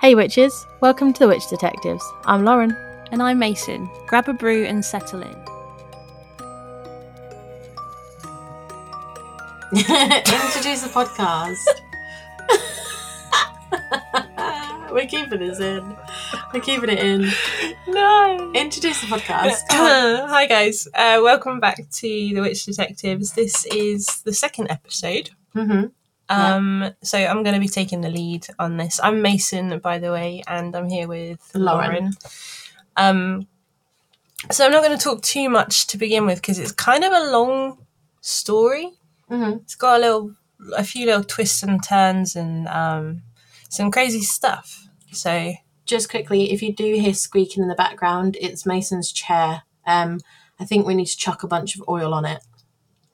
Hey witches, welcome to the Witch Detectives. I'm Lauren. And I'm Maieson. Grab a brew and settle in. Introduce the podcast. We're keeping this in. We're keeping it in. No. Introduce the podcast. Hi guys. Uh, welcome back to the Witch Detectives. This is the second episode. Mhm. Um, so I'm going to be taking the lead on this. I'm Maieson, by the way, and I'm here with Lauren. Lauren. Um, so I'm not going to talk too much to begin with because it's kind of a long story. Mhm. It's got a little, a few little twists and turns and um, some crazy stuff. So Just quickly, if you do hear squeaking in the background, it's Maieson's chair. Um, I think we need to chuck a bunch of oil on it.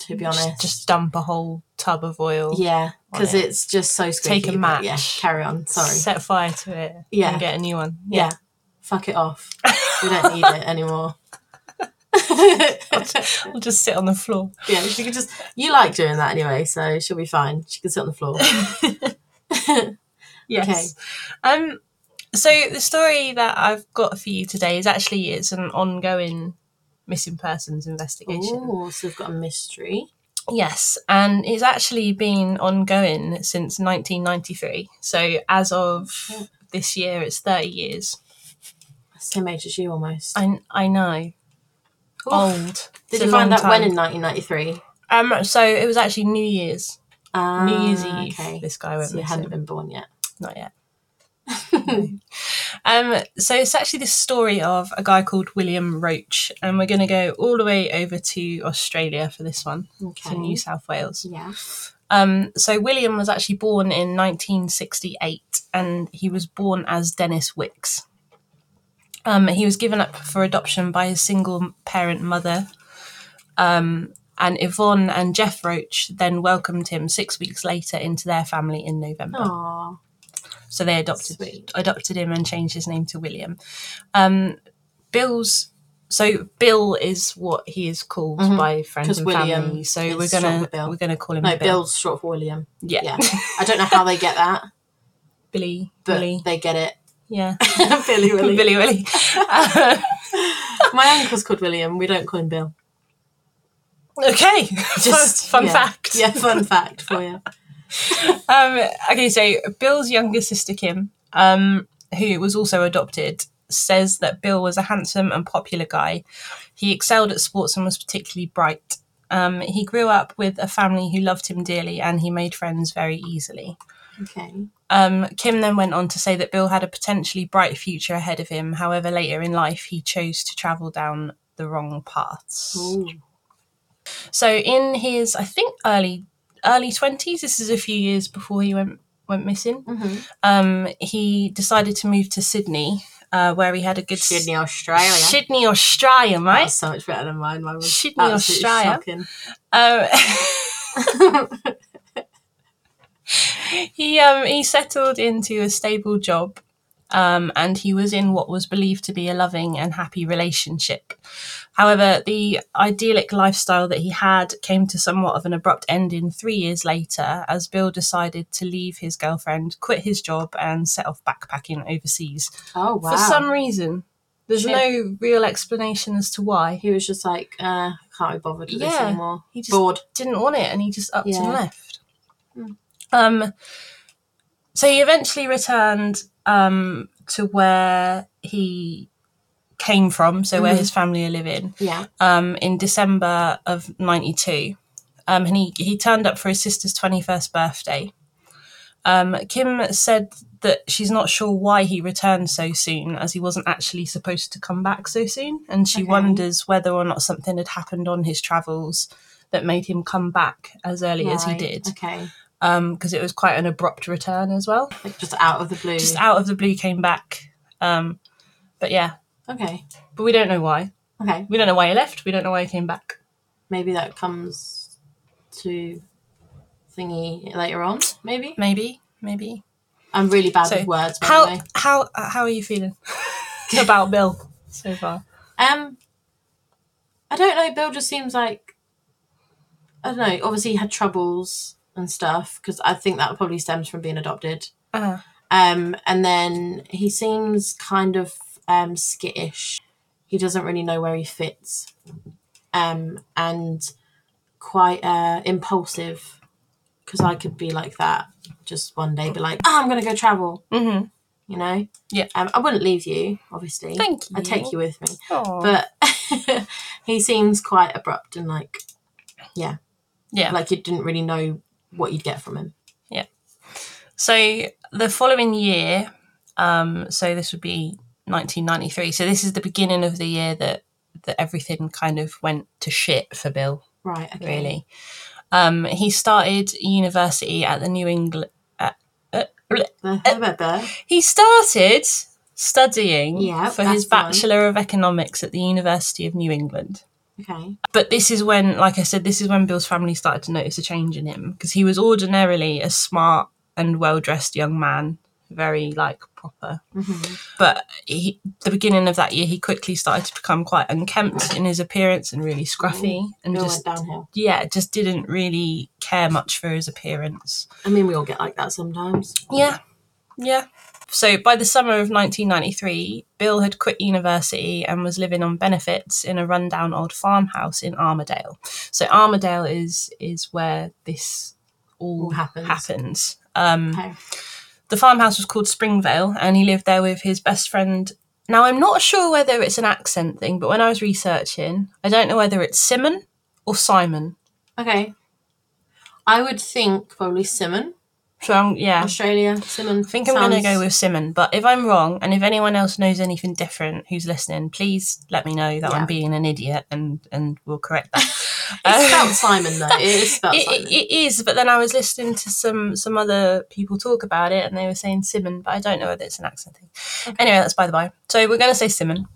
To be honest, just, just dump a whole tub of oil. yeah, because it. it's just so squeaky. Take a but Yeah, match. carry on. Sorry. Set fire to it. Yeah. And get a new one. yeah. fuck it off. We don't need it anymore. I'll just sit on the floor. Yeah, she can just. You like doing that anyway, so she'll be fine. She can sit on the floor. Yes. Um. So the story that I've got for you today is actually it's an ongoing missing persons investigation. Oh, so we've got a mystery. Yes, and it's actually been ongoing since 1993. So as of Yeah. this year, it's 30 years. Same age as you almost. I I know. Oof. Old. Did It's you find that when in 1993? Um. So it was actually New Year's. Ah, New Year's Eve. Okay. This guy went. So you hadn't been born yet. Not yet. Um, so it's actually the story of a guy called William Roach, and we're going to go all the way over to Australia for this one, Okay. to New South Wales. Yeah. Um, so William was actually born in 1968, and he was born as Dennis Wicks. Um, he was given up for adoption by his single parent mother. Um, and Yvonne and Jeff Roach then welcomed him six weeks later into their family in November. Aww. So they adopted Sweet. adopted him and changed his name to William. Um, Bill's so Bill is what he is called Mhm. by friends and William family. So we're gonna we're gonna call him No, Bill. Bill's short for William. Yeah, Yeah. I don't know how they get that, Billy, but Billy, they get it. yeah, Billy Willie. Billy Willy. Uh, My uncle's called William. We don't call him Bill. okay, just fun yeah. fact. Yeah, fun fact for you. Um, okay, so Bill's younger sister Kim, um, who was also adopted, says that Bill was a handsome and popular guy. He excelled at sports and was particularly bright. Um, he grew up with a family who loved him dearly and he made friends very easily. Okay. Um, Kim then went on to say that Bill had a potentially bright future ahead of him. However, later in life, he chose to travel down the wrong paths. Ooh. So in his, I think early early twenties, this is a few years before he went went missing. hmm Um, he decided to move to Sydney, uh, where he had a good s- Sydney, Australia. Sydney, Australia. That's so much better than mine. Mine was Sydney, Australia. Um, he um he settled into a stable job, um, and he was in what was believed to be a loving and happy relationship. However, the idyllic lifestyle that he had came to somewhat of an abrupt ending three years later, as Bill decided to leave his girlfriend, quit his job, and set off backpacking overseas. oh wow. For some reason, there's no real explanation as to why. he was just like, uh, can't be bothered with this anymore. He just Bored. didn't want it and he just upped and left. Hmm. Um, so he eventually returned um, to where he came from, so where Mhm. his family are living, Yeah. um, in December of 92. Um, and he, he turned up for his sister's 21st birthday. Um, Kim said that she's not sure why he returned so soon, as he wasn't actually supposed to come back so soon. And she Okay. wonders whether or not something had happened on his travels that made him come back as early as he did. Okay. Because it was quite an abrupt return as well. Like just out of the blue. Just out of the blue came back. Um, but yeah, Okay. but we don't know why. Okay. We don't know why he left. We don't know why he came back. Maybe that comes to thingy later on. Maybe. Maybe, maybe. I'm really bad So, with words. By the How way. how how are you feeling about Bill so far? Um, I don't know. Bill just seems like I don't know. Obviously, he had troubles and stuff because I think that probably stems from being adopted. Uh, Um, and then he seems kind of um, skittish. He doesn't really know where he fits, um, and quite uh, impulsive. Because I could be like that, just one day be like, "Oh, I'm gonna go travel," hmm you know. Yeah. Um, I wouldn't leave you, obviously. Thank you. I'd take you with me, Aw. but he seems quite abrupt and like, yeah. Yeah, like you didn't really know what you'd get from him. Yeah. So the following year, um, so this would be 1993. So this is the beginning of the year that that everything kind of went to shit for Bill. Right. Okay. Really, um, he started university at the New England. Uh, uh. Uh, he started studying Yeah, for his. Bachelor of Economics at the University of New England. okay. But this is when, like I said, this is when Bill's family started to notice a change in him because he was ordinarily a smart and well dressed young man, very like proper. hmm But he, the beginning of that year, he quickly started to become quite unkempt in his appearance and really scruffy, and just downhill. yeah, just didn't really care much for his appearance. I mean, we all get like that sometimes. Yeah, yeah. So by the summer of 1993, Bill had quit university and was living on benefits in a rundown old farmhouse in Armidale. So Armidale is is where this all All happens. happens. Um, Okay. The farmhouse was called Springvale, and he lived there with his best friend. Now I'm not sure whether it's an accent thing, but when I was researching, I don't know whether it's Simon or Simon. Okay. I would think probably Simon, So I'm, yeah, Australia. Simon. I think I'm going to go with Simon, but if I'm wrong, and if anyone else knows anything different who's listening, please let me know that Yeah. I'm being an idiot, and and we'll correct that. It's spelled Simon though. It is spelled it, Simon. it, it is, but then I was listening to some some other people talk about it, and they were saying Simon, but I don't know whether it's an accent thing. Anyway, that's by the by. So we're going to say Simon.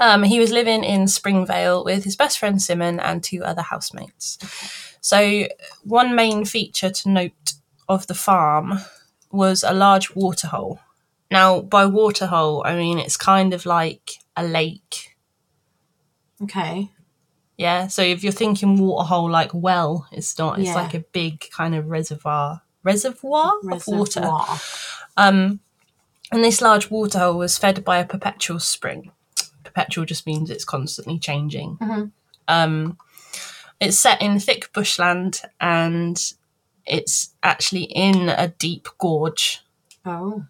Um, he was living in Springvale with his best friend Simon and two other housemates. So one main feature to note of the farm was a large waterhole. Now, by waterhole, I mean it's kind of like a lake. okay. Yeah. So if you're thinking waterhole like well, it's not. It's Yeah. like a big kind of reservoir. Reservoir, of water. Um, and this large waterhole was fed by a perpetual spring. Perpetual just means it's constantly changing. Mhm. Um, it's set in thick bushland and it's actually in a deep gorge. Oh.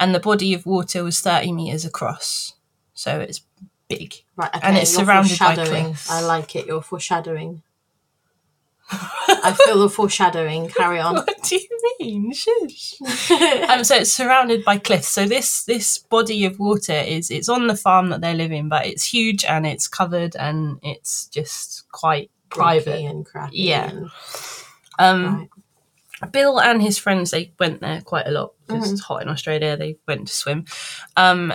And the body of water was 30 metres across. So it's big. Right. Okay. And it's you're surrounded by foreshadowing. cliffs. I like it. You're foreshadowing. I feel the foreshadowing. Carry on. What do you mean? Shush. um, so it's surrounded by cliffs. So this this body of water is it's on the farm that they live in, but it's huge and it's covered and it's just quite private. and crappy. Yeah. and- Um, right. Bill and his friends they went there quite a lot because Mm-hmm. it's hot in Australia. They went to swim. Um,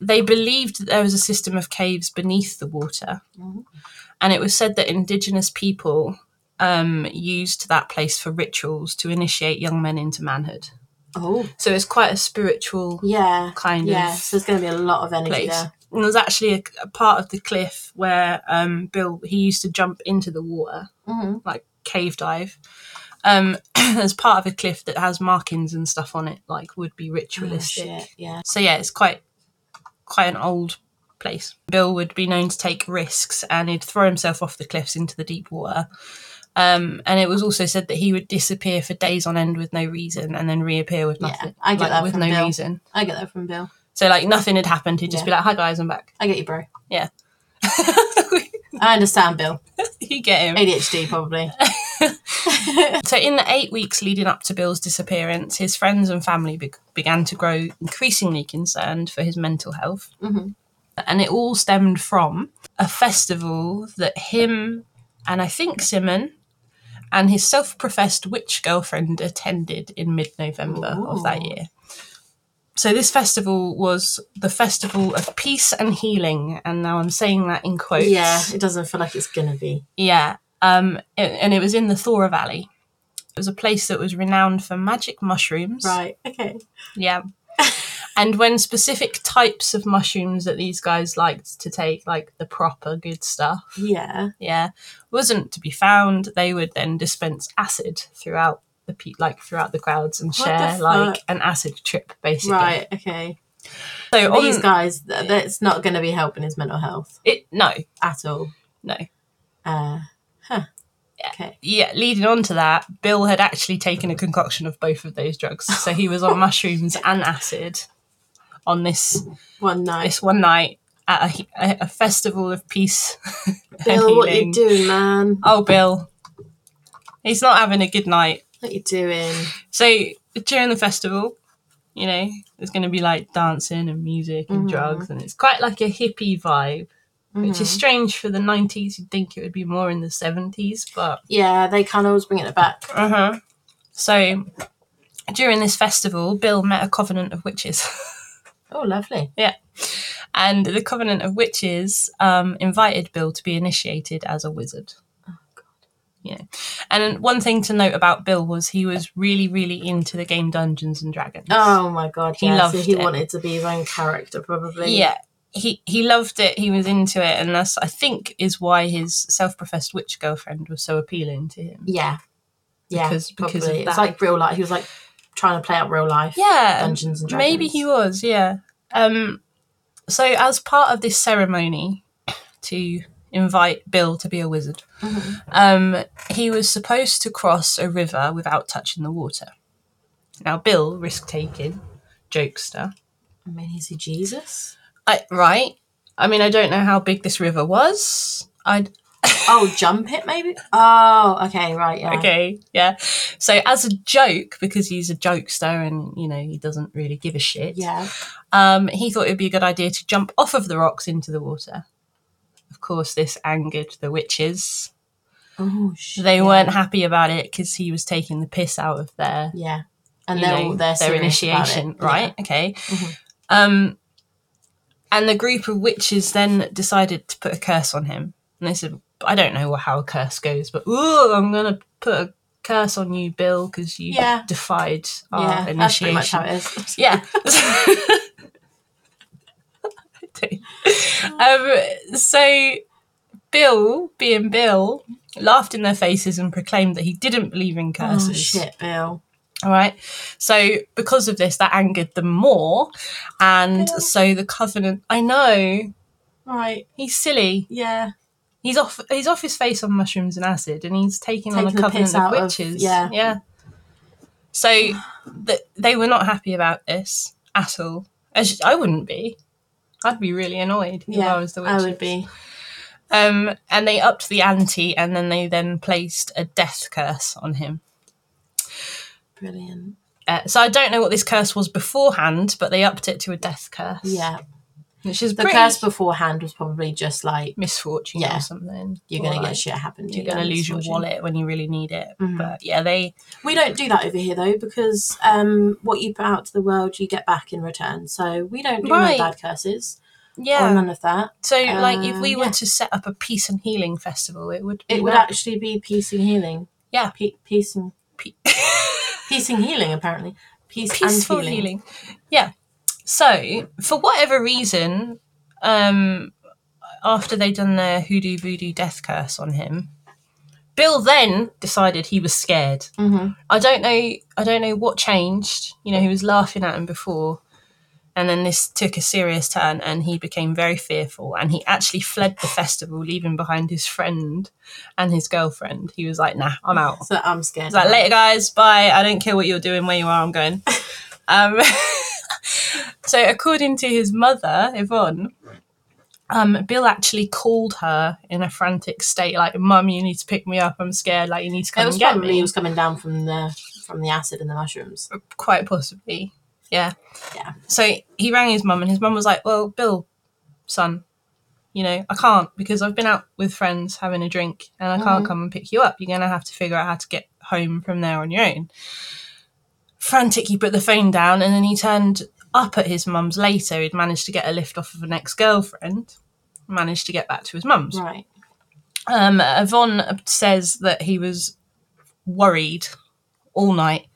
they believed that there was a system of caves beneath the water, Mhm. and it was said that indigenous people um, used that place for rituals to initiate young men into manhood. Oh. So it's quite a spiritual Yeah. kind Yeah. of So there's going to be a lot of energy place. there. And there's actually a, a part of the cliff where um, Bill he used to jump into the water, hmm like cave dive. Um, there's part of a cliff that has markings and stuff on it, like would be Oh, ritualistic. shit. Yeah. so yeah, it's quite quite an old place. Bill would be known to take risks and he'd throw himself off the cliffs into the deep water. Um, and it was also said that he would disappear for days on end with no reason and then reappear with nothing. Yeah. I get like, that with from no Bill. reason. I get that from Bill. So like nothing had happened. He'd just Yeah. be like, "Hi guys, I'm back." I get you, bro. Yeah. I understand, Bill. you get him. ADHD, probably. So, in the eight weeks leading up to Bill's disappearance, his friends and family be- began to grow increasingly concerned for his mental health. Mhm. And it all stemmed from a festival that him and I think Simon and his self professed witch girlfriend attended in mid November of that year. So, this festival was the Festival of Peace and Healing. And now I'm saying that in quotes. Yeah, it doesn't feel like it's going to be. Yeah. Um, and it was in the Thora Valley. It was a place that was renowned for magic mushrooms. Right. Okay. Yeah. and when specific types of mushrooms that these guys liked to take, like the proper good stuff, Yeah. yeah, wasn't to be found, they would then dispense acid throughout the pe- like throughout the crowds and What share like an acid trip basically. Right. Okay. So on These guys, th- that's not going to be helping his mental health it no at all. no Uh. Okay. yeah, leading on to that, Bill had actually taken a concoction of both of those drugs. So he was on mushrooms and acid on this One night. this one night at a, a, a festival of peace. Bill, what you doing, man? Oh, Bill, he's not having a good night. What you doing? So during the festival, you know, there's going to be like dancing and music and Mhm. drugs, and it's quite like a hippie vibe, which is Mhm. strange for the 90s. You'd think it would be more in the 70s, but Yeah, they kind of always bring it back. Uh huh. So during this festival, Bill met a covenant of witches, Oh, lovely. Yeah. And the covenant of witches um, invited Bill to be initiated as a wizard. Oh, God. Yeah, and one thing to note about Bill was he was really, really into the game Dungeons and Dragons. Oh my god, He yeah. loved so he it. wanted to be his own character, probably. yeah. He he loved it. He was into it, and that's I think is why his self-professed witch girlfriend was so appealing to him. Yeah. Yeah. Because- because of that. It's like real life. He was like trying to play out real life. Yeah, Dungeons and Dragons. Maybe he was, yeah. Um, so as part of this ceremony to invite Bill to be a wizard, Mhm. um, he was supposed to cross a river without touching the water. Now, Bill, risk taking, jokester, I mean, is he Jesus? I, right? I mean, I don't know how big this river was. I'd Oh, jump it maybe? Oh, okay, right, yeah. okay, yeah. So as a joke, because he's a jokester and you know he doesn't really give a shit. Yeah. Um, he thought it would be a good idea to jump off of the rocks into the water. Of course, this angered the witches. Oh, shit. They weren't happy about it because he was taking the piss out of their, Yeah. And you they're know, all their initiation, it. right? Okay. Mhm. Um, and the group of witches then decided to put a curse on him. And they said, "I don't know how a curse goes, but ooh, I'm gonna put a curse on you, Bill, because you Yeah. defied our yeah that's pretty much how it is. Yeah. um, so Bill, being Bill, laughed in their faces and proclaimed that he didn't believe in curses. Oh, shit, Bill. All right. So because of this, that angered them more, and Bill. so the covenant. I know Right, he's silly. yeah. He's off. He's off his face on mushrooms and acid, and he's taking on a Taking the covenant of out of- witches. yeah. yeah. So th- they were not happy about this at all. As I wouldn't be. I'd be really annoyed if Yeah, I was the witch. I witches. would be. Um, and they upped the ante, and then they then placed a death curse on him. Brilliant. Uh, so I don't know what this curse was beforehand, but they upped it to a death curse. Yeah. which is The pretty curse beforehand was probably just like, misfortune Yeah. or something. you're Or going to like, get shit happen to You're you. going to yeah, lose your wallet when you really need it. Mhm. But yeah, they We don't do that over here though, because um, what you put out to the world, you get back in return. So we don't do Right. no bad curses or yeah. none of that. So like, if we were yeah. to set up a peace and healing festival, it would be It would that. actually be peace and healing. Yeah. Pe- peace and Pe- peace and healing apparently. Peace peaceful and healing. healing. Yeah. So for whatever reason, um, after they'd done their hoodoo voodoo death curse on him, Bill then decided he was scared. Mhm. I don't know. I don't know what changed. You know, he was laughing at him before, and then this took a serious turn, and he became very fearful. And he actually fled the festival, leaving behind his friend and his girlfriend. He was like, "Nah, I'm out." So I'm scared. He's like, "Later, guys. Bye. I don't care what you're doing, where you are. I'm going." um, so, according to his mother, Yvonne. Um, Bill actually called her in a frantic state, like, "Mum, you need to pick me up. I'm scared. Like, you need to come it was and get probably me." he was coming down from the from the acid and the mushrooms. quite possibly. Yeah. Yeah. So he rang his mum, and his mum was like, "Well, Bill, son, you know, I can't because I've been out with friends having a drink, and I can't Mhm. come and pick you up. You're gonna have to figure out how to get home from there on your own." Frantic, he put the phone down, and then he turned up at his mum's later. He'd managed to get a lift off of an ex-girlfriend, managed to get back to his mum's. Right. Um, Yvonne says that he was worried all night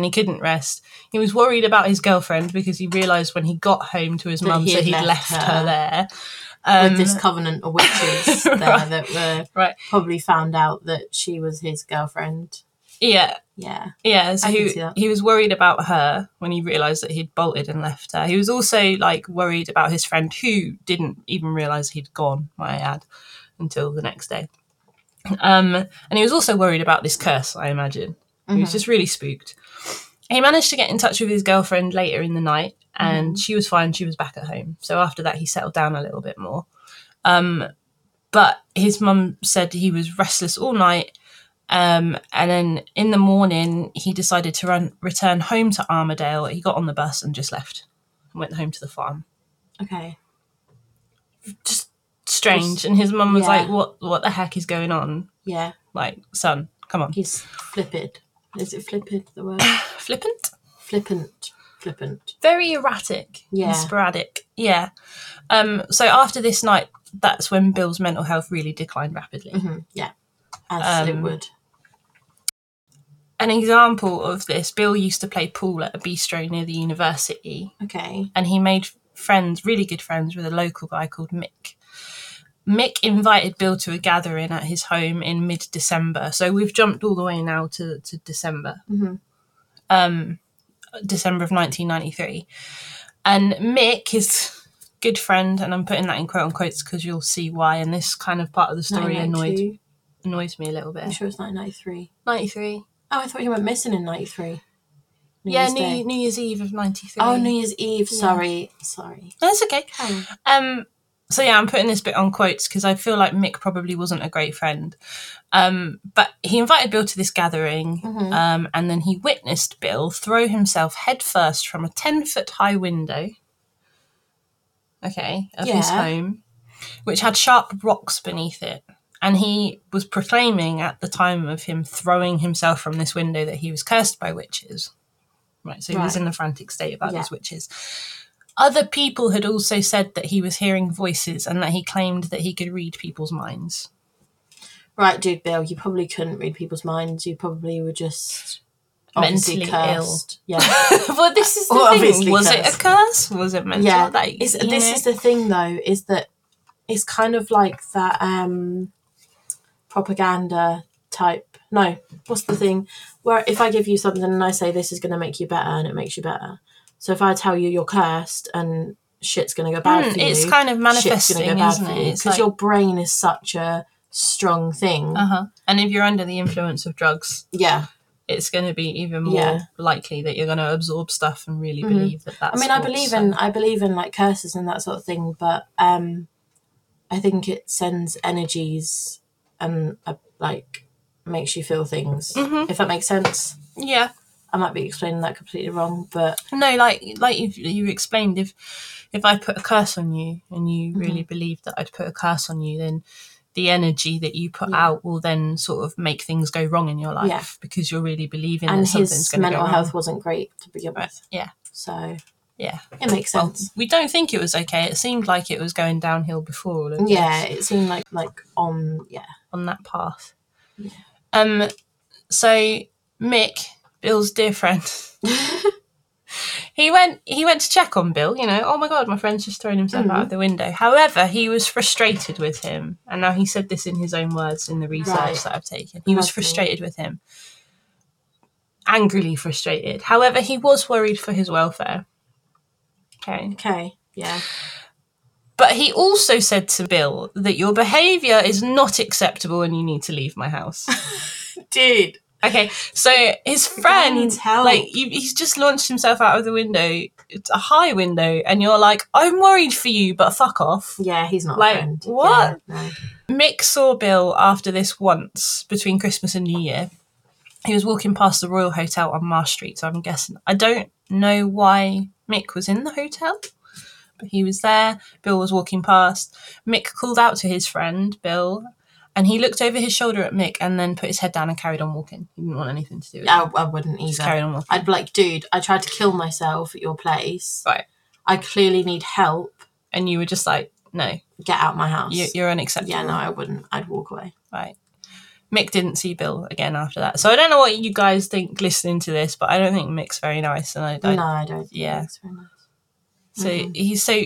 and he couldn't rest. He was worried about his girlfriend because he realised when he got home to his mum that he'd left left, her. her there. Um, With this covenant of witches there Right. that were Right. probably found out that she was his girlfriend. Yeah, Yeah. yeah. So he he was worried about her when he realised that he'd bolted and left her. He was also like worried about his friend who didn't even realise he'd gone. My ad until the next day. Um, and he was also worried about this curse. I imagine he was Mhm. just really spooked. He managed to get in touch with his girlfriend later in the night, and she was fine. She was back at home. So after that, he settled down a little bit more. Um, but his mum said he was restless all night. Um, and then in the morning, he decided to run return home to Armidale. He got on the bus and just left, and went home to the farm. Okay. Just strange. And his mum was Yeah. like, "What? What the heck is going on? Yeah. Like, son, come on, He's flippant. Is it flippant? The word flippant." flippant. Flippant. very erratic Yeah. sporadic. Yeah. Um, so after this night, that's when Bill's mental health really declined rapidly. hmm Yeah. As it Um, would. An example of this, Bill used to play pool at a bistro near the university, Okay. and he made friends, really good friends, with a local guy called Mick. Mick invited Bill to a gathering at his home in mid December. So we've jumped all the way now to, to December. hmm um, December of 1993. And Mick, his good friend, and I'm putting that in quote unquotes because you'll see why, and this kind of part of the story annoyed annoys me a little bit. I'm sure it's 1993. 93. Oh, I thought you went missing in 93. New yeah, Year's New, Day. New Year's Eve of 93. Oh, New Year's Eve. Yeah. Sorry. Sorry. That's okay. On. Um, so yeah, I'm putting this bit on quotes because I feel like Mick probably wasn't a great friend. Um, but he invited Bill to this gathering, Mhm. um, and then he witnessed Bill throw himself headfirst from a ten foot high window. Okay, of his home, which had sharp rocks beneath it. And he was proclaiming at the time of him throwing himself from this window that he was cursed by witches. Right, so he was in a frantic state about Yeah. these witches. Other people had also said that he was hearing voices and that he claimed that he could read people's minds. Right, dude, Bill, you probably couldn't read people's minds. You probably were just Mentally ill. cursed. Yeah. well, this is the thing. Was it a cursed. curse? Was it mental? yeah. Like, this know? is the thing, though, is that it's kind of like that um, propaganda type. No, what's the thing? Where if I give you something and I say this is going to make you better and it makes you better. So if I tell you you're cursed and shit's going to go bad Mm, for you, it's kind of manifesting, go isn't for it? because like, your brain is such a strong thing. uh-huh. And if you're under the influence of drugs, Yeah. it's going to be even more Yeah. likely that you're going to absorb stuff and really Mhm. believe that that's. I mean, I believe in I believe in like curses and that sort of thing, but um, I think it sends energies and uh, like makes you feel things. Mhm. If that makes sense, yeah. I might be explaining that completely wrong, but No, like like you you explained, if if I put a curse on you and you Mm-hmm. really believe that I'd put a curse on you, then the energy that you put Yeah. out will then sort of make things go wrong in your life Yeah. because you're really believing and that something's going to go mental wrong. health wasn't great to begin Right, with, Yeah, so yeah. it makes Well, sense. we don't think it was okay. It seemed like it was going downhill before all of yeah, it seemed like like on yeah on that path. Yeah. Um. So Mick, Bill's dear friend, he went he went to check on Bill. You know, oh my god, my friend's just thrown himself out Mhm. of the window. However, he was frustrated with him, and now he said this in his own words in the research Right. that I've taken. He was frustrated with him, angrily frustrated. However, he was worried for his welfare. Okay. okay yeah But he also said to Bill that your behaviour is not acceptable and you need to leave my house. dude Okay, so his friend, like, you, he's just launched himself out of the window. It's a high window, and you're like, I'm worried for you, but fuck off. yeah he's not Like, what? Yeah, no. Mick saw Bill after this once between Christmas and New Year. He was walking past the Royal Hotel on Marsh Street, so I'm guessing. I don't know why Mick was in the hotel, but he was there. Bill was walking past. Mick called out to his friend, Bill, and he looked over his shoulder at Mick and then put his head down and carried on walking. He didn't want anything to do with it. I, I wouldn't Just either carried on walking. I'd be like, dude, I tried to kill myself at your place. Right. I clearly need help. And you were just like, no, Get out my house. you, you're unacceptable. yeah, no, I wouldn't. I'd walk away. Right. Mick didn't see Bill again after that. So I don't know what you guys think listening to this, but I don't think Mick's very nice. And I, I no, I don't. think yeah. that's very nice. So Mhm. he's so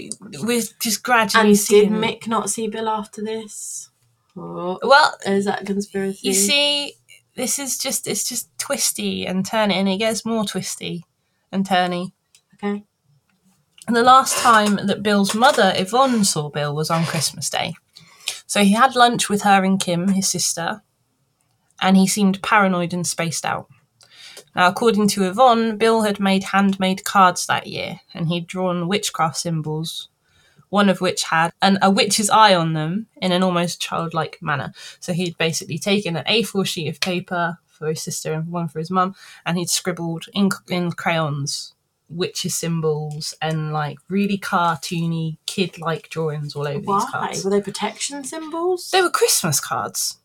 we're just gradually And did seeing. Mick not see Bill after this? Or Well, is that conspiracy? you see, this is just it's just twisty and turny, and it gets more twisty and turny. Okay. And the last time that Bill's mother, Yvonne, saw Bill was on Christmas Day. So he had lunch with her and Kim, his sister, and he seemed paranoid and spaced out. Now, according to Yvonne, Bill had made handmade cards that year, and he'd drawn witchcraft symbols, one of which had an, a witch's eye on them in an almost childlike manner. So he'd basically taken an A4 sheet of paper for his sister and one for his mum, and he'd scribbled in, in crayons witches symbols and like really cartoony kid like drawings all over these Why? cards. Were they protection symbols? They were Christmas cards.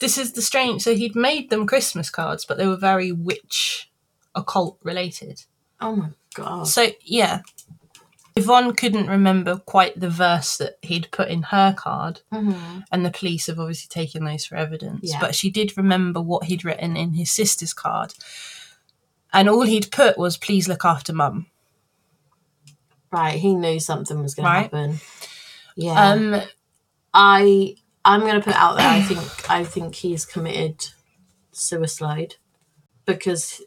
This is the strange. So he'd made them Christmas cards, but they were very witch occult related. oh my god. So yeah, Yvonne couldn't remember quite the verse that he'd put in her card, hmm and the police have obviously taken those for evidence. Yeah. But she did remember what he'd written in his sister's card, and all he'd put was "Please look after mum." Right, he knew something was going Right. to happen. Yeah. Um, I I'm going to put out there. I think I think he's committed suicide because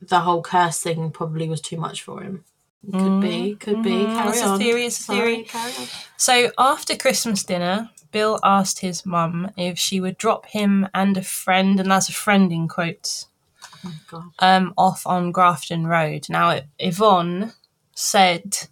the whole curse thing probably was too much for him. Could be, could be. Carry it's on. a theory. It's a Sorry, theory. So after Christmas dinner, Bill asked his mum if she would drop him and a friend, and that's a friend in quotes, Oh um, off on Grafton Road. Now, Yvonne said,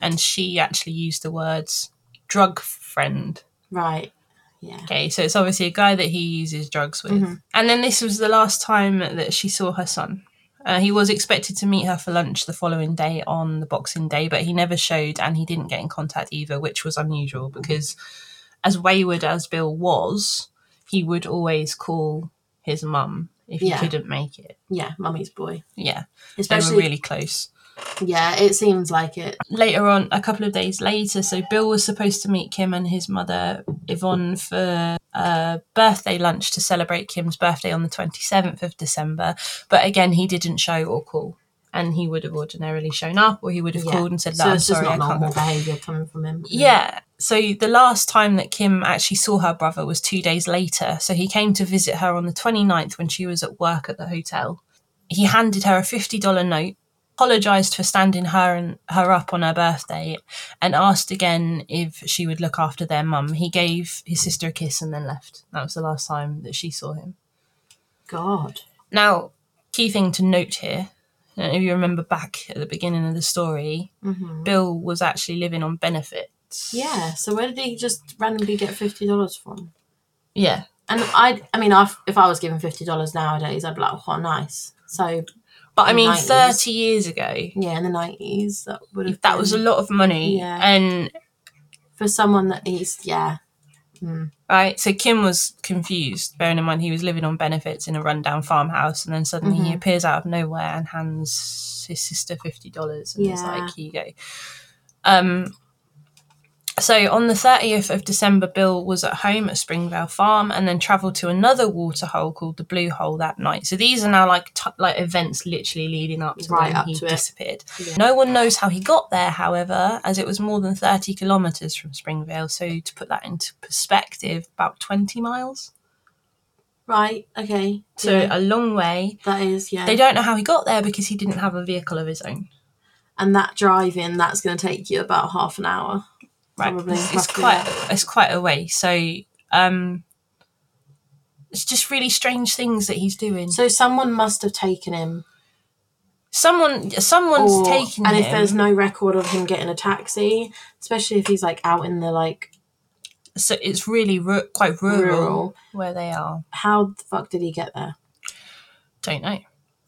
and she actually used the words drug friend. Right. Yeah. Okay, so it's obviously a guy that he uses drugs with. Mhm. And then this was the last time that she saw her son. Uh, he was expected to meet her for lunch the following day on the Boxing Day, but he never showed and he didn't get in contact either, which was unusual because, as wayward as Bill was, he would always call his mum if he Yeah. couldn't make it. Yeah. Mummy's boy. Yeah, they Especially. were really close. Yeah. It seems like it. later on, a couple of days later, so Bill was supposed to meet Kim and his mother, Yvonne, for a birthday lunch to celebrate Kim's birthday on the 27th of December. But again, he didn't show or call. And he would have ordinarily shown up or he would have Yeah. called and said, So "No, I'm it's just sorry, I not can't. normal behaviour coming from him. Yeah. So the last time that Kim actually saw her brother was two days later. So he came to visit her on the 29th when she was at work at the hotel. He handed her a $50 note, apologized for standing her and her up on her birthday, and asked again if she would look after their mum. He gave his sister a kiss and then left. That was the last time that she saw him. God. Now, key thing to note here, I don't know if you remember back at the beginning of the story, hmm Bill was actually living on benefits. Yeah. So where did he just randomly get fifty dollars from? Yeah. And I, I mean, i if I was given fifty dollars nowadays, I'd be like, "Oh, nice." So But I mean, 90s. 30 years ago, yeah, in the nineties, that would have that was a lot of money. Yeah. And, for someone that he's yeah. Mm. right, so Kim was confused, bearing in mind he was living on benefits in a rundown farmhouse. And then suddenly he Mhm. appears out of nowhere and hands his sister $50. And it's Yeah. like, here you go. Um, so on the 30th of December, Bill was at home at Springvale Farm and then travelled to another waterhole called the Blue Hole that night. So these are now like t- like events literally leading up to Right when up he to disappeared. Yeah. No one knows how he got there, however, as it was more than 30 kilometres from Springvale. So to put that into perspective, about 20 miles. Right. Okay. So yeah, a long way. that is yeah. They don't know how he got there because he didn't have a vehicle of his own. and that driving, that's going to take you about half an hour. Right. Probably, it's, it's quite it's quite a way. So um it's just really strange things that he's doing. So someone must have taken him. Someone someone's or- taken and him. And if there's no record of him getting a taxi, especially if he's like out in the like so it's really ru- quite rural, rural, where they are. how the fuck did he get there? Don't know.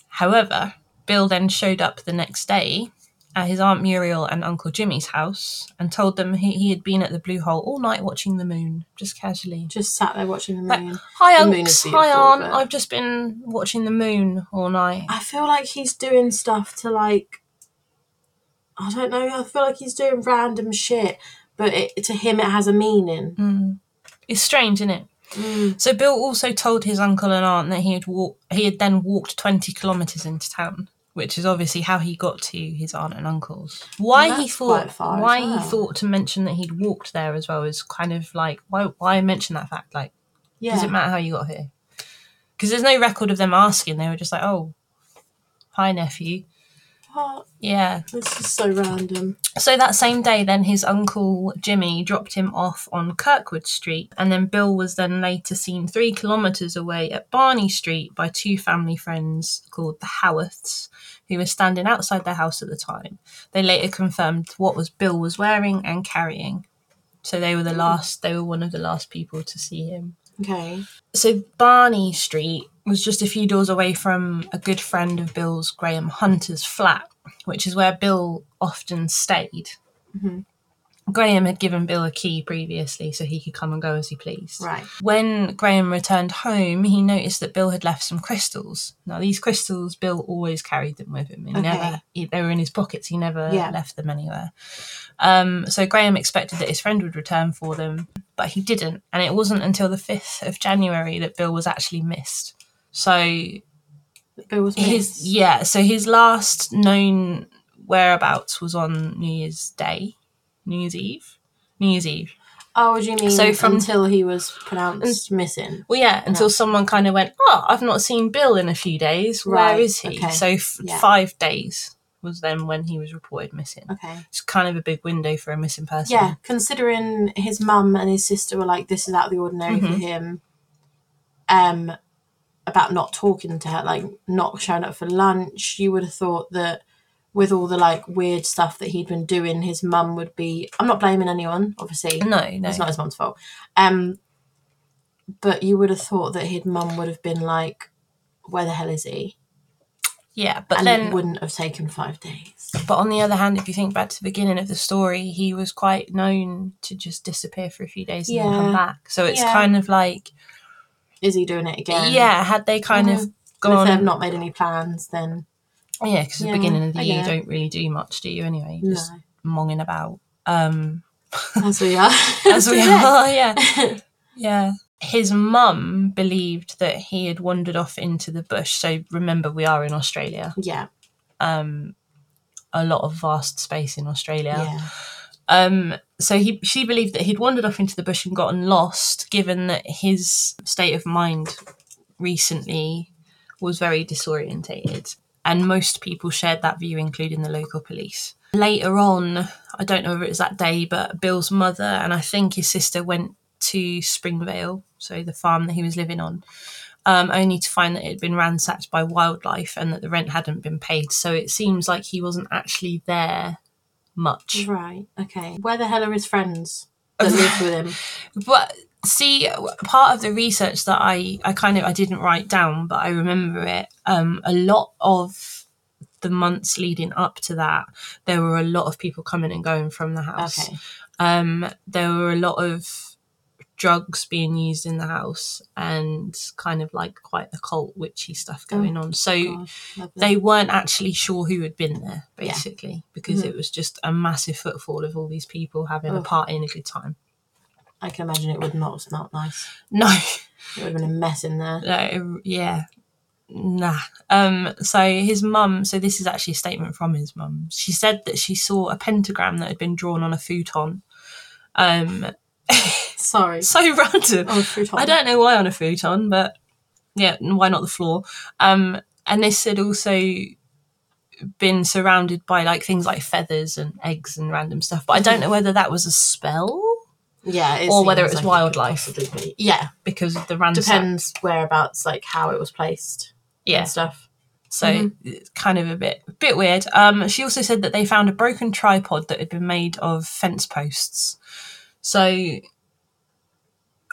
However, Bill then showed up the next day at his Aunt Muriel and Uncle Jimmy's house and told them he, he had been at the Blue Hole all night watching the moon, just casually. Just sat there watching the Like, moon. Hi, The moon. Hi, Aunt. but- I've just been watching the moon all night. I feel like he's doing stuff to like I don't know, I feel like he's doing random shit, but it, to him it has a meaning. Mm. It's strange, isn't it? Mm. So Bill also told his uncle and aunt that he had walked. He had then walked twenty kilometres into town, which is obviously how he got to his aunt and uncle's. Why Well, he thought, quite far as why well. he thought to mention that he'd walked there as well is kind of like why why mention that fact? Like, Yeah. does it matter how you got here? because there's no record of them asking. They were just like, "Oh, hi nephew." What? Yeah. This is so random. So that same day, then his uncle Jimmy dropped him off on Kirkwood Street, and then Bill was then later seen three kilometres away at Barney Street by two family friends called the Howarths, who were standing outside their house at the time. They later confirmed what was Bill was wearing and carrying. So they were the hmm. last. They were one of the last people to see him. Okay. So Barney Street was just a few doors away from a good friend of Bill's, Graham Hunter's flat, which is where Bill often stayed. Mhm. Graham had given Bill a key previously so he could come and go as he pleased. Right. When Graham returned home, he noticed that Bill had left some crystals. Now, these crystals, Bill always carried them with him. He Okay. never, he, they were in his pockets. He never Yeah. left them anywhere. Um, so Graham expected that his friend would return for them, but he didn't. And it wasn't until the 5th of January that Bill was actually missed. So Bill was his missed. yeah, so his last known whereabouts was on New Year's Day, New Year's Eve, New Year's Eve. Oh, what do you mean? So from- until he was pronounced missing. Well, yeah, until someone kind of went, "Oh, I've not seen Bill in a few days. Where Right, is he?" okay, So f- yeah. five days was then when he was reported missing. Okay. It's kind of a big window for a missing person. Yeah, considering his mum and his sister were like, "This is out of the ordinary for Mhm. him." Um, about not talking to her, like not showing up for lunch, you would have thought that with all the like weird stuff that he'd been doing, his mum would be. I'm not blaming anyone, obviously. No, no. It's not his mum's fault. Um, but you would have thought that his mum would have been like, "Where the hell is he?" Yeah, but and then it wouldn't have taken five days. But on the other hand, if you think back to the beginning of the story, he was quite known to just disappear for a few days and then come back. So it's Yeah. kind of like, Is he doing it again? yeah, had they kind of And if gone, they've not made any plans, then yeah, because at Yeah, the beginning of the year, you don't really do much, do you? Anyway, no. just monging about. Um, As we are. as we are, yeah, yeah. His mum believed that he had wandered off into the bush. So remember, we are in Australia. Yeah. Um, a lot of vast space in Australia. Yeah. Um, so he she believed that he'd wandered off into the bush and gotten lost, given that his state of mind recently was very disorientated. And most people shared that view, including the local police. Later on, I don't know if it was that day, but Bill's mother and I think his sister went to Springvale, so the farm that he was living on, um, only to find that it had been ransacked by wildlife and that the rent hadn't been paid. So it seems like he wasn't actually there much. Right. Okay. Where the hell are his friends that lived with him? But see, part of the research that I, I kind of I didn't write down, but I remember it. Um, a lot of the months leading up to that, there were a lot of people coming and going from the house. Okay. Um, there were a lot of drugs being used in the house and kind of like quite occult witchy stuff going on. So God, they weren't actually sure who had been there, Yeah. basically, because Mhm. it was just a massive footfall of all these people having a party and a good time. I can imagine it would not have smelt nice. No, It would have been a mess in there. no, yeah, nah. Um, so his mum. So this is actually a statement from his mum. She said that she saw a pentagram that had been drawn on a futon. Um, Sorry. so random. Oh, futon. I don't know why on a futon, but yeah, why not the floor? Um, and this had also been surrounded by like things like feathers and eggs and random stuff. But I don't know whether that was a spell Yeah. it or whether it was like wildlife. possibly be. Yeah. because of the ransack. Depends whereabouts, like how it was placed Yeah, and stuff. so Mhm. it's kind of a bit a bit weird. Um, she also said that they found a broken tripod that had been made of fence posts. So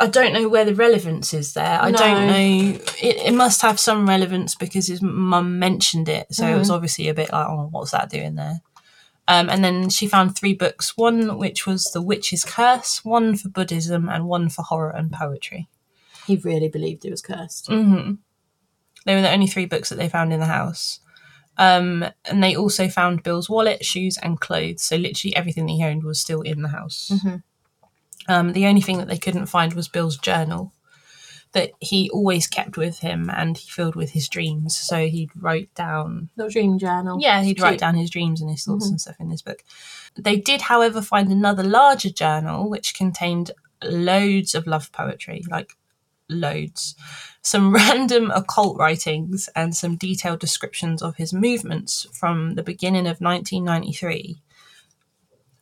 I don't know where the relevance is there. I don't know. It, it must have some relevance because his mum mentioned it. So it was Mhm. obviously a bit like, oh, what's that doing there? Um, and then she found three books one which was The Witch's Curse, one for Buddhism, and one for horror and poetry. He really believed it was cursed. hmm They were the only three books that they found in the house. Um, and they also found Bill's wallet, shoes, and clothes. So literally everything that he owned was still in the house. Mhm. Um, the only thing that they couldn't find was Bill's journal that he always kept with him and he filled with his dreams. So he'd write down Little dream journal. yeah, he'd write down his dreams and his thoughts Mhm. and stuff in this book. They did, however, find another larger journal which contained loads of love poetry, like loads, some random occult writings, and some detailed descriptions of his movements from the beginning of 1993.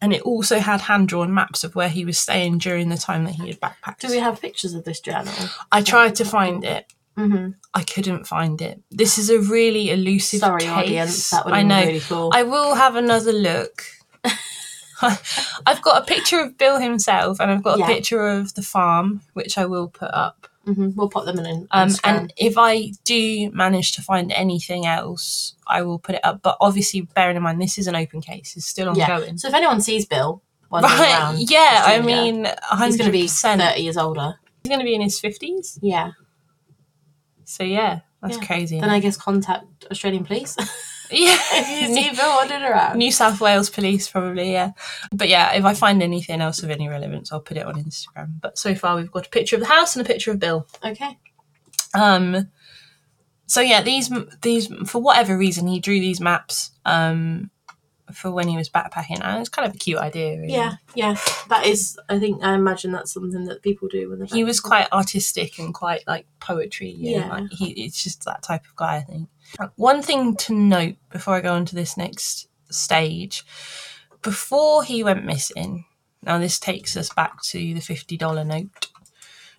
And it also had hand drawn maps of where he was staying during the time that he had backpacked. Do we have pictures of this journal? I tried to find it. hmm I couldn't find it. This is a really elusive Sorry, case. audience. That would I know. been really cool. I will have another look. I've got a picture of Bill himself, and I've got a Yeah. picture of the farm, which I will put up. Hmm We'll put them in. Um, and if I do manage to find anything else, I will put it up. But obviously, bearing in mind this is an open case; it's still yeah. ongoing. So if anyone sees Bill, Right? around Yeah. I mean, he's going to be thirty years older. He's going to be in his fifties. Yeah. So yeah, that's Yeah. crazy. Then I guess contact Australian police yeah. if you see Bill wandering around. New South Wales Police, probably, yeah. But yeah, if I find anything else of any relevance, I'll put it on Instagram. But so far, we've got a picture of the house and a picture of Bill. Okay. Um, so yeah, these these for whatever reason he drew these maps um for when he was backpacking, and it's kind of a cute idea. Really. Yeah, yeah. That is. I think. I imagine that's something that people do when they. He was quite artistic and quite like poetry. Yeah, Yeah. like he it's just that type of guy. I think. One thing to note before I go on to this next stage, before he went missing. Now this takes us back to the fifty dollar note.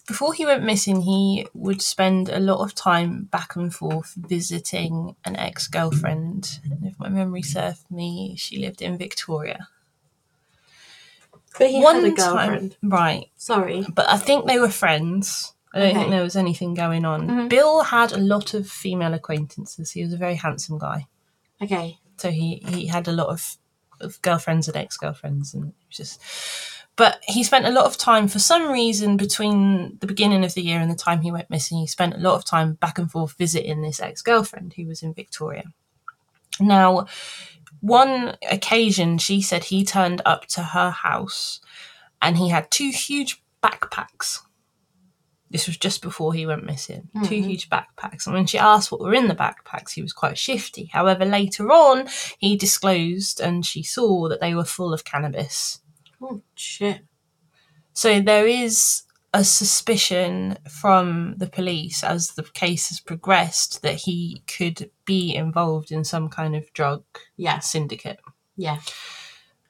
Before he went missing, he would spend a lot of time back and forth visiting an ex girlfriend. If my memory serves me, she lived in Victoria. But he One had a time- girlfriend. right? Sorry. but I think they were friends. I don't think there was anything going on. Mhm. Bill had a lot of female acquaintances. He was a very handsome guy, Okay. so he he had a lot of, of girlfriends and ex girlfriends, and it was just. But he spent a lot of time, for some reason, between the beginning of the year and the time he went missing. He spent a lot of time back and forth visiting this ex girlfriend who was in Victoria. Now, one occasion, she said he turned up to her house and he had two huge backpacks. This was just before he went missing. Two Mhm. huge backpacks. And when she asked what were in the backpacks, he was quite shifty. However, later on, he disclosed and she saw that they were full of cannabis. Oh shit. So there is a suspicion from the police as the case has progressed that he could be involved in some kind of drug Yes. syndicate. Yeah.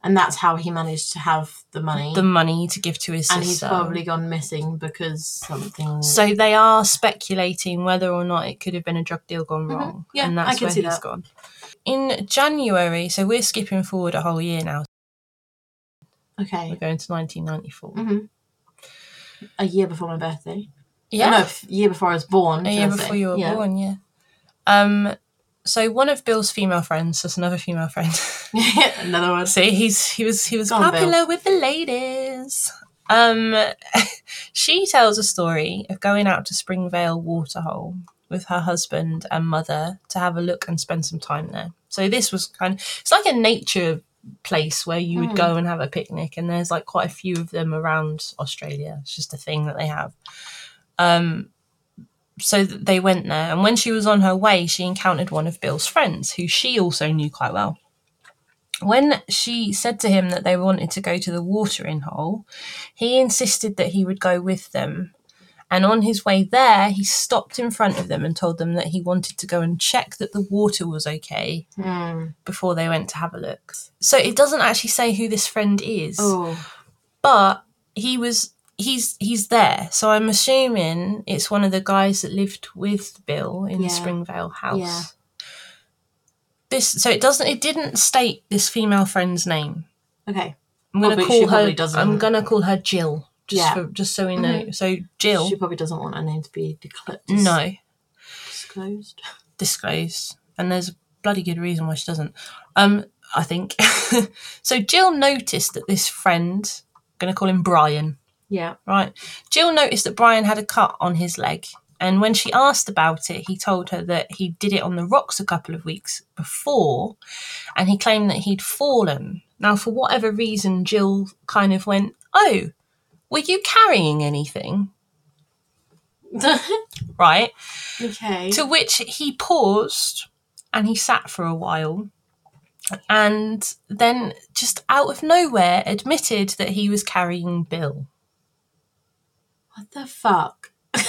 And that's how he managed to have the money. The money to give to his sister. and he's probably gone missing because something. So they are speculating whether or not it could have been a drug deal gone Mhm. wrong. Yeah, and I that's can where see he's that. gone. In January, so we're skipping forward a whole year now. Okay. We're going to 1994. hmm A year before my birthday. Yeah, Oh, no, f- year before I was born. a year I before you were yeah. born. Yeah. Um. So one of Bill's female friends, that's another female friend. Another one. See, he's he was he was Go on, popular with the ladies. Um, she tells a story of going out to Springvale Waterhole with her husband and mother to have a look and spend some time there. So this was kind of it's like a nature place where you would Mm. go and have a picnic, and there's like quite a few of them around Australia. It's just a thing that they have. Um, so they went there, and when she was on her way, she encountered one of Bill's friends, who she also knew quite well. When she said to him that they wanted to go to the watering hole, he insisted that he would go with them. And on his way there, he stopped in front of them and told them that he wanted to go and check that the water was okay Hmm. before they went to have a look. So it doesn't actually say who this friend is Oh. but he was he's he's there so i'm assuming it's one of the guys that lived with bill in Yeah. the springvale house Yeah. this so it doesn't it didn't state this female friend's name Okay. i'm gonna she call her i'm gonna call her jill just Yeah. for just so we know so jill She probably doesn't want her name to be declared. no Disclosed. disclosed and there's a bloody good reason why she doesn't um i think so jill noticed that this friend I'm gonna call him brian Yeah. Right. Jill noticed that Brian had a cut on his leg, and when she asked about it, he told her that he did it on the rocks a couple of weeks before, and he claimed that he'd fallen. Now, for whatever reason, Jill kind of went, Oh, were you carrying anything? Right. okay. To which he paused and he sat for a while. And then, just out of nowhere, admitted that he was carrying Bill. What the fuck?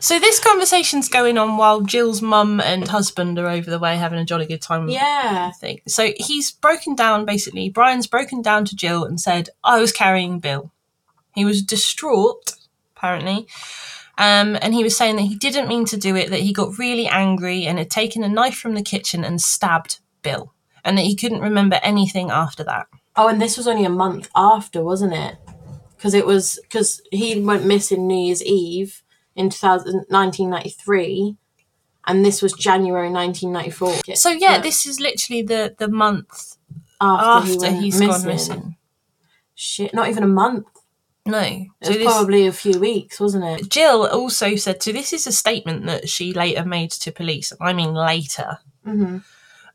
So this conversation's going on while Jill's mum and husband are over the way having a jolly good time. Yeah. Thing. So he's broken down basically. Brian's broken down to Jill and said, I was carrying Bill. He was distraught, apparently. Um, and he was saying that he didn't mean to do it, that he got really angry and had taken a knife from the kitchen and stabbed Bill. And that he couldn't remember anything after that. Oh, and this was only a month after, wasn't it? Because it was because he went missing New Year's Eve in 2000, 1993, and this was January 1994. So yeah, But this is literally the, the month after, after he missing. gone missing. Shit, not even a month. No. It So was this, probably a few weeks, wasn't it? Jill also said, so this is a statement that she later made to police. I mean, later. hmm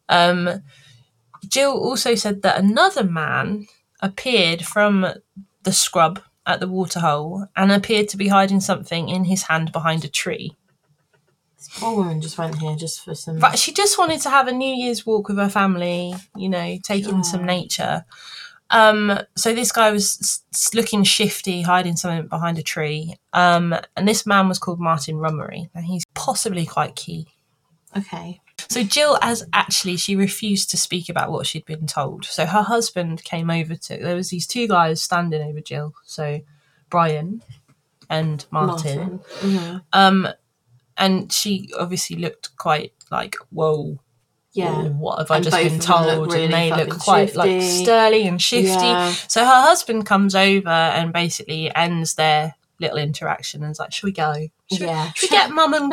Um, Jill also said that another man appeared from the scrub at the waterhole and appeared to be hiding something in his hand behind a tree. This poor woman just went here just for some. But she just wanted to have a New Year's walk with her family, you know, take in some nature. Um, so this guy was looking shifty, hiding something behind a tree. Um, and this man was called Martin Rummery. and he's possibly quite key. Okay. So Jill as actually she refused to speak about what she'd been told. So her husband came over to there was these two guys standing over Jill. So Brian and Martin. Mhm. Um and she obviously looked quite like, whoa, Yeah. "Oh, what have I And just been told? really and they look quite like shifty. sturdy and shifty. Yeah. So her husband comes over and basically ends their little interaction and is like, Should we go? Should, Yeah. should we get mum and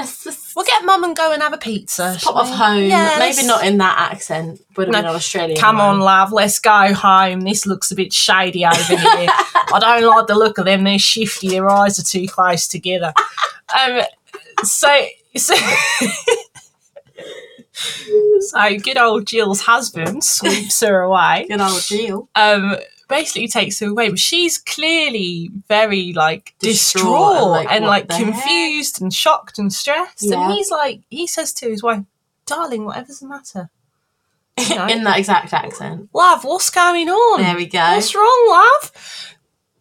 we'll get mum and go and have a pizza? pop off we?" home. Yeah, Maybe let's- not in that accent. Would have No. been an Australian. Come on, love, let's go home. This looks a bit shady over here. I don't like the look of them. They're shifty. Their eyes are too close together. Um, so, so, so good old Jill's husband sweeps her away. Good old Jill. Um, basically takes her away, but she's clearly very like Distraught distraught, and, like, and like the heck? confused and shocked and stressed. Yeah. And he's like, he says to his wife, "Darling, whatever's the matter." You know? in that exact accent. love, what's going on? There we go. What's wrong, love?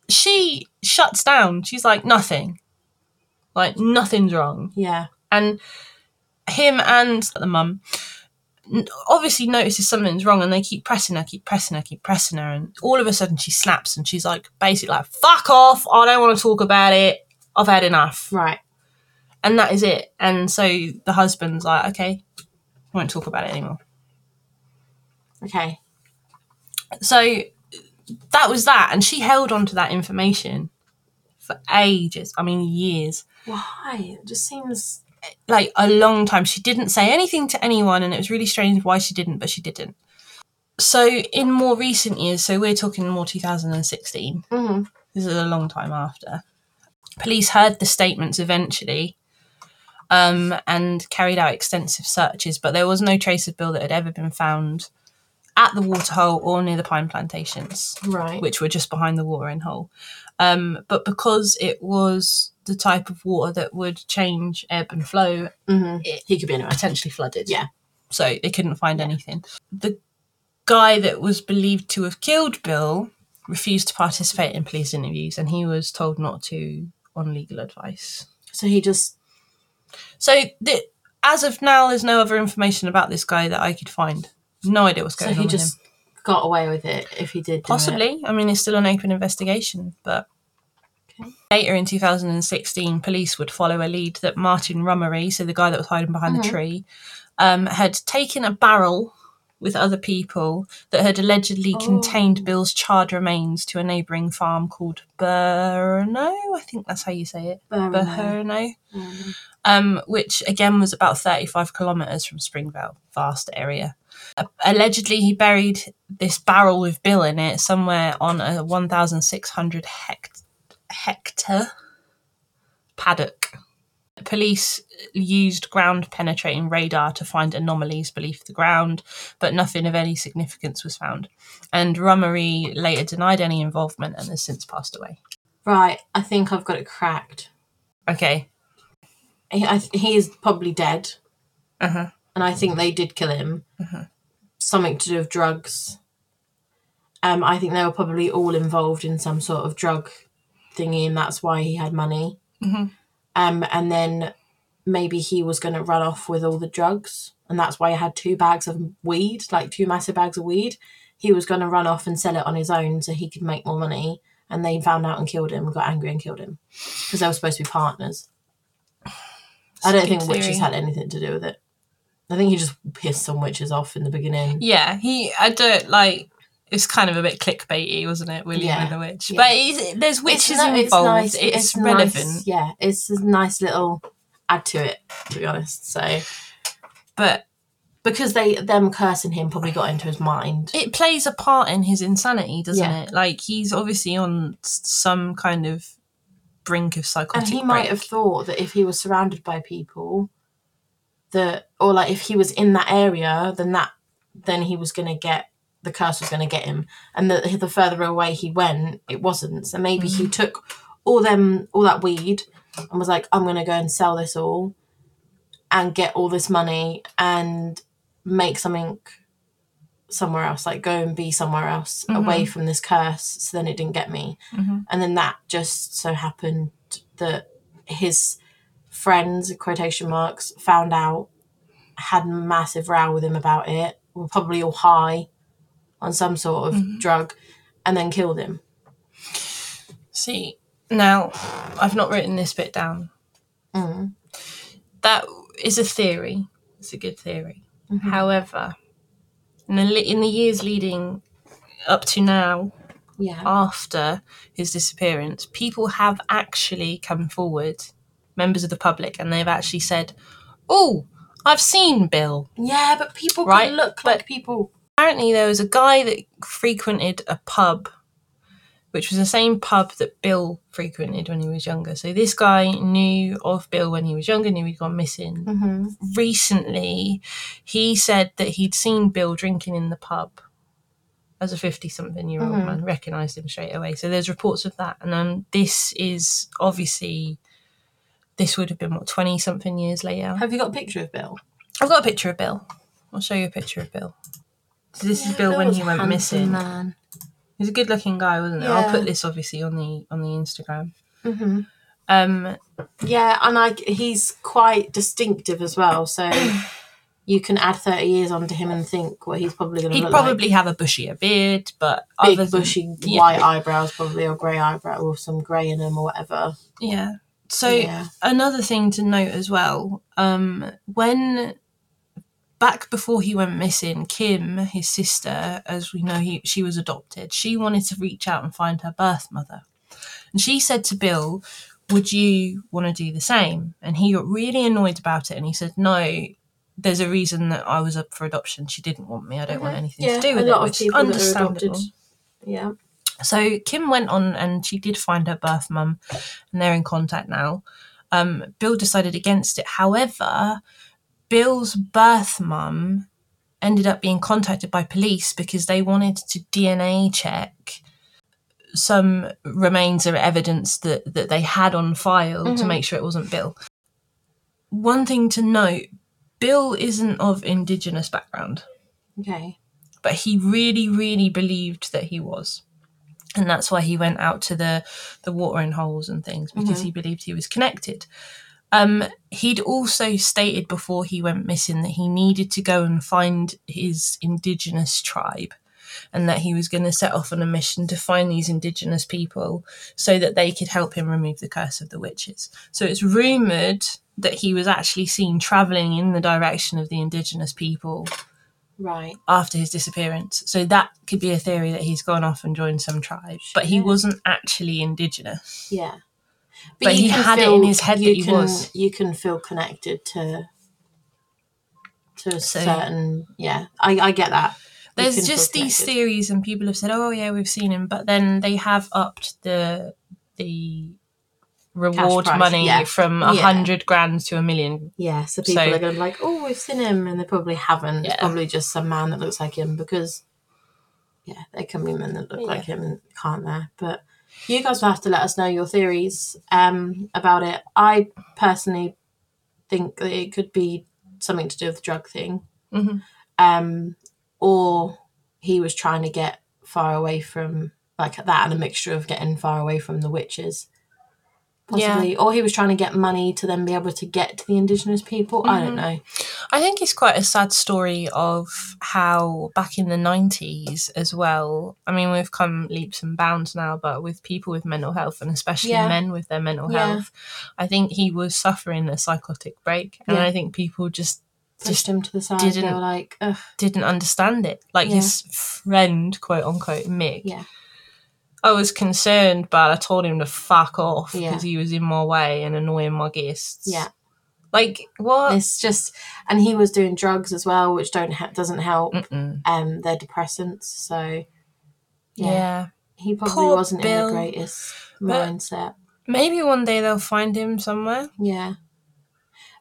She shuts down. She's like, nothing. Like, nothing's wrong. Yeah. And him and the mum obviously notices something's wrong and they keep pressing her, keep pressing her, keep pressing her. And all of a sudden she snaps and she's like, basically, like, fuck off. I don't want to talk about it. I've had enough. Right. And that is it. And so the husband's like, okay, won't talk about it anymore. Okay. so that was that and she held on to that information for ages i mean years Why? It just seems. Like a long time. She didn't say anything to anyone and it was really strange why she didn't but she didn't. So in more recent years so we're talking more 2016 hmm this is a long time after. Police heard the statements eventually um, and carried out extensive searches but there was no trace of bill that had ever been found at the waterhole or near the pine plantations Right. which were just behind the watering hole. Um, but because it was the type of water that would change ebb and flow, hmm it He could be anywhere. potentially flooded. Yeah. So they couldn't find anything. The guy that was believed to have killed Bill refused to participate in police interviews and he was told not to on legal advice. So he just. So the, as of now, there's no other information about this guy that I could find. No idea what's So going he on. with him. just got away with it if he did. do it. Possibly. I mean, it's still an open investigation, but. Later in 2016, police would follow a lead that Martin Rummery, so the guy that was hiding behind Mhm. the tree, um, had taken a barrel with other people that had allegedly Oh. contained Bill's charred remains to a neighbouring farm called Burno. I think that's how you say it. Burno. Mhm. Um, which again was about 35 kilometres from Springvale, vast area. Uh, allegedly, he buried this barrel with Bill in it somewhere on a 1,600 hect- hectare paddock. Police used ground penetrating radar to find anomalies beneath the ground, but nothing of any significance was found. And Rummery later denied any involvement and has since passed away. Right. I think I've got it cracked. Okay. He, I, he is probably dead, Uh huh. and I think they did kill him. Mhm. Something to do with drugs. Um, I think they were probably all involved in some sort of drug thingy, and that's why he had money. Mhm. um, and then maybe he was going to run off with all the drugs, and that's why he had two bags of weed, like two massive bags of weed. He was going to run off and sell it on his own so he could make more money, and they found out and killed him, got angry and killed him because they were supposed to be partners. I don't think witches had anything to do with it. I think he just pissed some witches off in the beginning. Yeah, he. I don't like. It's kind of a bit clickbaity, wasn't it? William Yeah, and the Witch. yeah. But it's, there's witches no- involved. It's, nice. It's relevant. Nice, yeah, it's a nice little add to it, to be honest. So But because they them cursing him probably got into his mind. it plays a part in his insanity, doesn't Yeah. it? Like he's obviously on some kind of brink of psychotic. and he might have thought that if he was surrounded by people that or like if he was in that area then that then he was going to get the curse was going to get him and the, the further away he went it wasn't. So maybe he Mm-hmm. took all them all that weed and was like i'm going to go and sell this all and get all this money and make something somewhere else like go and be somewhere else away from this curse. So then it didn't get me. Mhm. and then that just so happened that his friends quotation marks found out had a massive row with him about it were probably all high on some sort of drug and then killed him See, now I've not written this bit down. mm. That is a theory. It's a good theory. Mm-hmm. However, in the, in the years leading up to now, yeah after his disappearance, people have actually come forward, members of the public, and they've actually said, "Oh, I've seen Bill." yeah but people Right, can look but- like people Apparently, there was a guy that frequented a pub, which was the same pub that Bill frequented when he was younger. So this guy knew of Bill when he was younger, knew he'd gone missing. mm-hmm. Recently, he said that he'd seen Bill drinking in the pub as a 50 something year old Mhm. man, recognised him straight away. So there's reports of that. And um, this is obviously, this would have been what, 20 something years later. have you got a picture of bill I've got a picture of Bill. I'll show you a picture of Bill. This is Bill when he went missing. man He's a good looking guy, wasn't he? I'll put this obviously on the on the Instagram. mm-hmm. Um, yeah and like he's quite distinctive as well so you can add 30 years onto him and think what he's probably going to he'd probably have a bushier beard, but like. other big than- bushy yeah. white eyebrows probably or grey eyebrow or some grey in them or whatever Yeah. So yeah another thing to note as well, um, when back before he went missing, Kim, his sister, as we know, he she was adopted. She wanted to reach out and find her birth mother, and she said to Bill, "Would you want to do the same?" And he got really annoyed about it, and he said, "No." There's a reason that I was up for adoption. She didn't want me. I don't want anything yeah to do with a it, lot of which is people that are understandable. adopted yeah So Kim went on and she did find her birth mum, and they're in contact now. Um, Bill decided against it. However, Bill's birth mum ended up being contacted by police because they wanted to DNA check some remains or evidence that, that they had on file to Mhm. make sure it wasn't Bill. One thing to note Bill isn't of Indigenous background okay but he really really believed that he was and that's why he went out to the the watering holes and things because Mhm. he believed he was connected um he'd also stated before he went missing that he needed to go and find his indigenous tribe and that he was going to set off on a mission to find these indigenous people so that they could help him remove the curse of the witches so it's rumored that he was actually seen traveling in the direction of the indigenous people right after his disappearance. So that could be a theory that he's gone off and joined some tribe, but he Yeah. wasn't actually indigenous. yeah But you he had it in his head you that he can, was. you can feel connected to to a So- certain yeah I, I get that You There's just these theories, and people have said, "Oh yeah, we've seen him," but then they have upped the the reward money yeah. from a Yeah. hundred grand to a million. Yeah, so people So- are going to be like, oh, we've seen him, and they probably haven't. Yeah. It's probably just some man that looks like him because, yeah, there can be men that look like him, can't there? But you guys will have to let us know your theories um, about it. I personally think that it could be something to do with the drug thing, Mhm. um, or he was trying to get far away from like that, and a mixture of getting far away from the witches. Possibly, or he was trying to get money to then be able to get to the indigenous people. I don't Mhm. know. I think it's quite a sad story of how back in the 90s as well. I mean, we've come leaps and bounds now, but with people with mental health and especially Yeah. men with their mental Yeah. health, I think he was suffering a psychotic break. And Yeah. I think people just Pushed Just him to the side. They didn't- were like, Ugh, didn't understand it. Like Yeah. his friend, quote unquote, Mick. Yeah. I was concerned, but I told him to fuck off Yeah. because he was in my way and annoying my guests. yeah. Like, what? It's just, and he was doing drugs as well, which don't ha- doesn't help. Mm-mm. Um, they're depressants, so Yeah. yeah, he probably Poor wasn't Bill. in the greatest But- mindset. Maybe one day they'll find him somewhere. Yeah,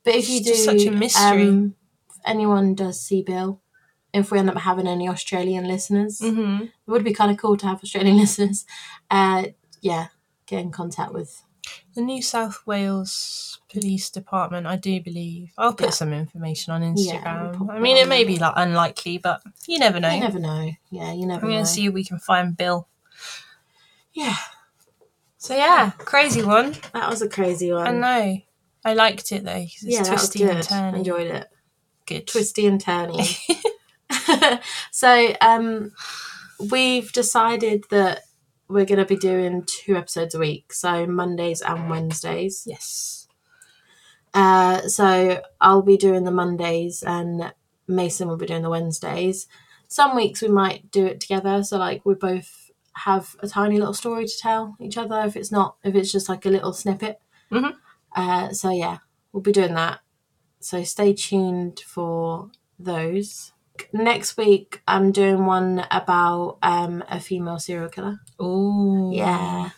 but if It's you do, such a mystery. Um, if anyone does see Bill, if we end up having any Australian listeners, Mm-hmm. it would be kind of cool to have Australian listeners. Uh, yeah, get in contact with. The New South Wales Police Department, I do believe. I'll put Yeah. some information on Instagram. we'll I mean, it may be like unlikely, but you never know. You never know. Yeah, you never going to see if we can find Bill. Yeah, So yeah, crazy one. that was a crazy one. I know. I liked it though. It's yeah, that was twisty and turny. Enjoyed it. Good. Twisty and turny. so um, we've decided that we're going to be doing two episodes a week, so Mondays and Wednesdays. Yes. Uh, so I'll be doing the Mondays and Maieson will be doing the Wednesdays. Some weeks we might do it together, so like we both have a tiny little story to tell each other. If it's not, if it's just like a little snippet. Mhm. Uh, so yeah, we'll be doing that. So stay tuned for those. Next week, I'm doing one about um, a female serial killer. Oh, Yeah.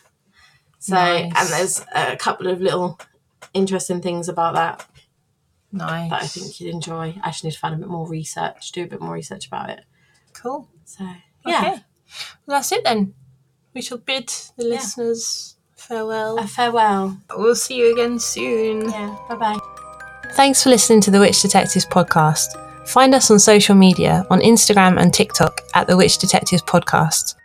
So, Nice. and there's a couple of little interesting things about that Nice. that I think you'd enjoy. I just need to find a bit more research, do a bit more research about it. Cool. So, yeah, Okay. Well, that's it then. We shall bid the Yeah. listeners farewell. a farewell. We'll see you again soon. Yeah, bye bye. Thanks for listening to the Witch Detectives podcast. Find us on social media on Instagram and TikTok at the Witch Detectives podcast,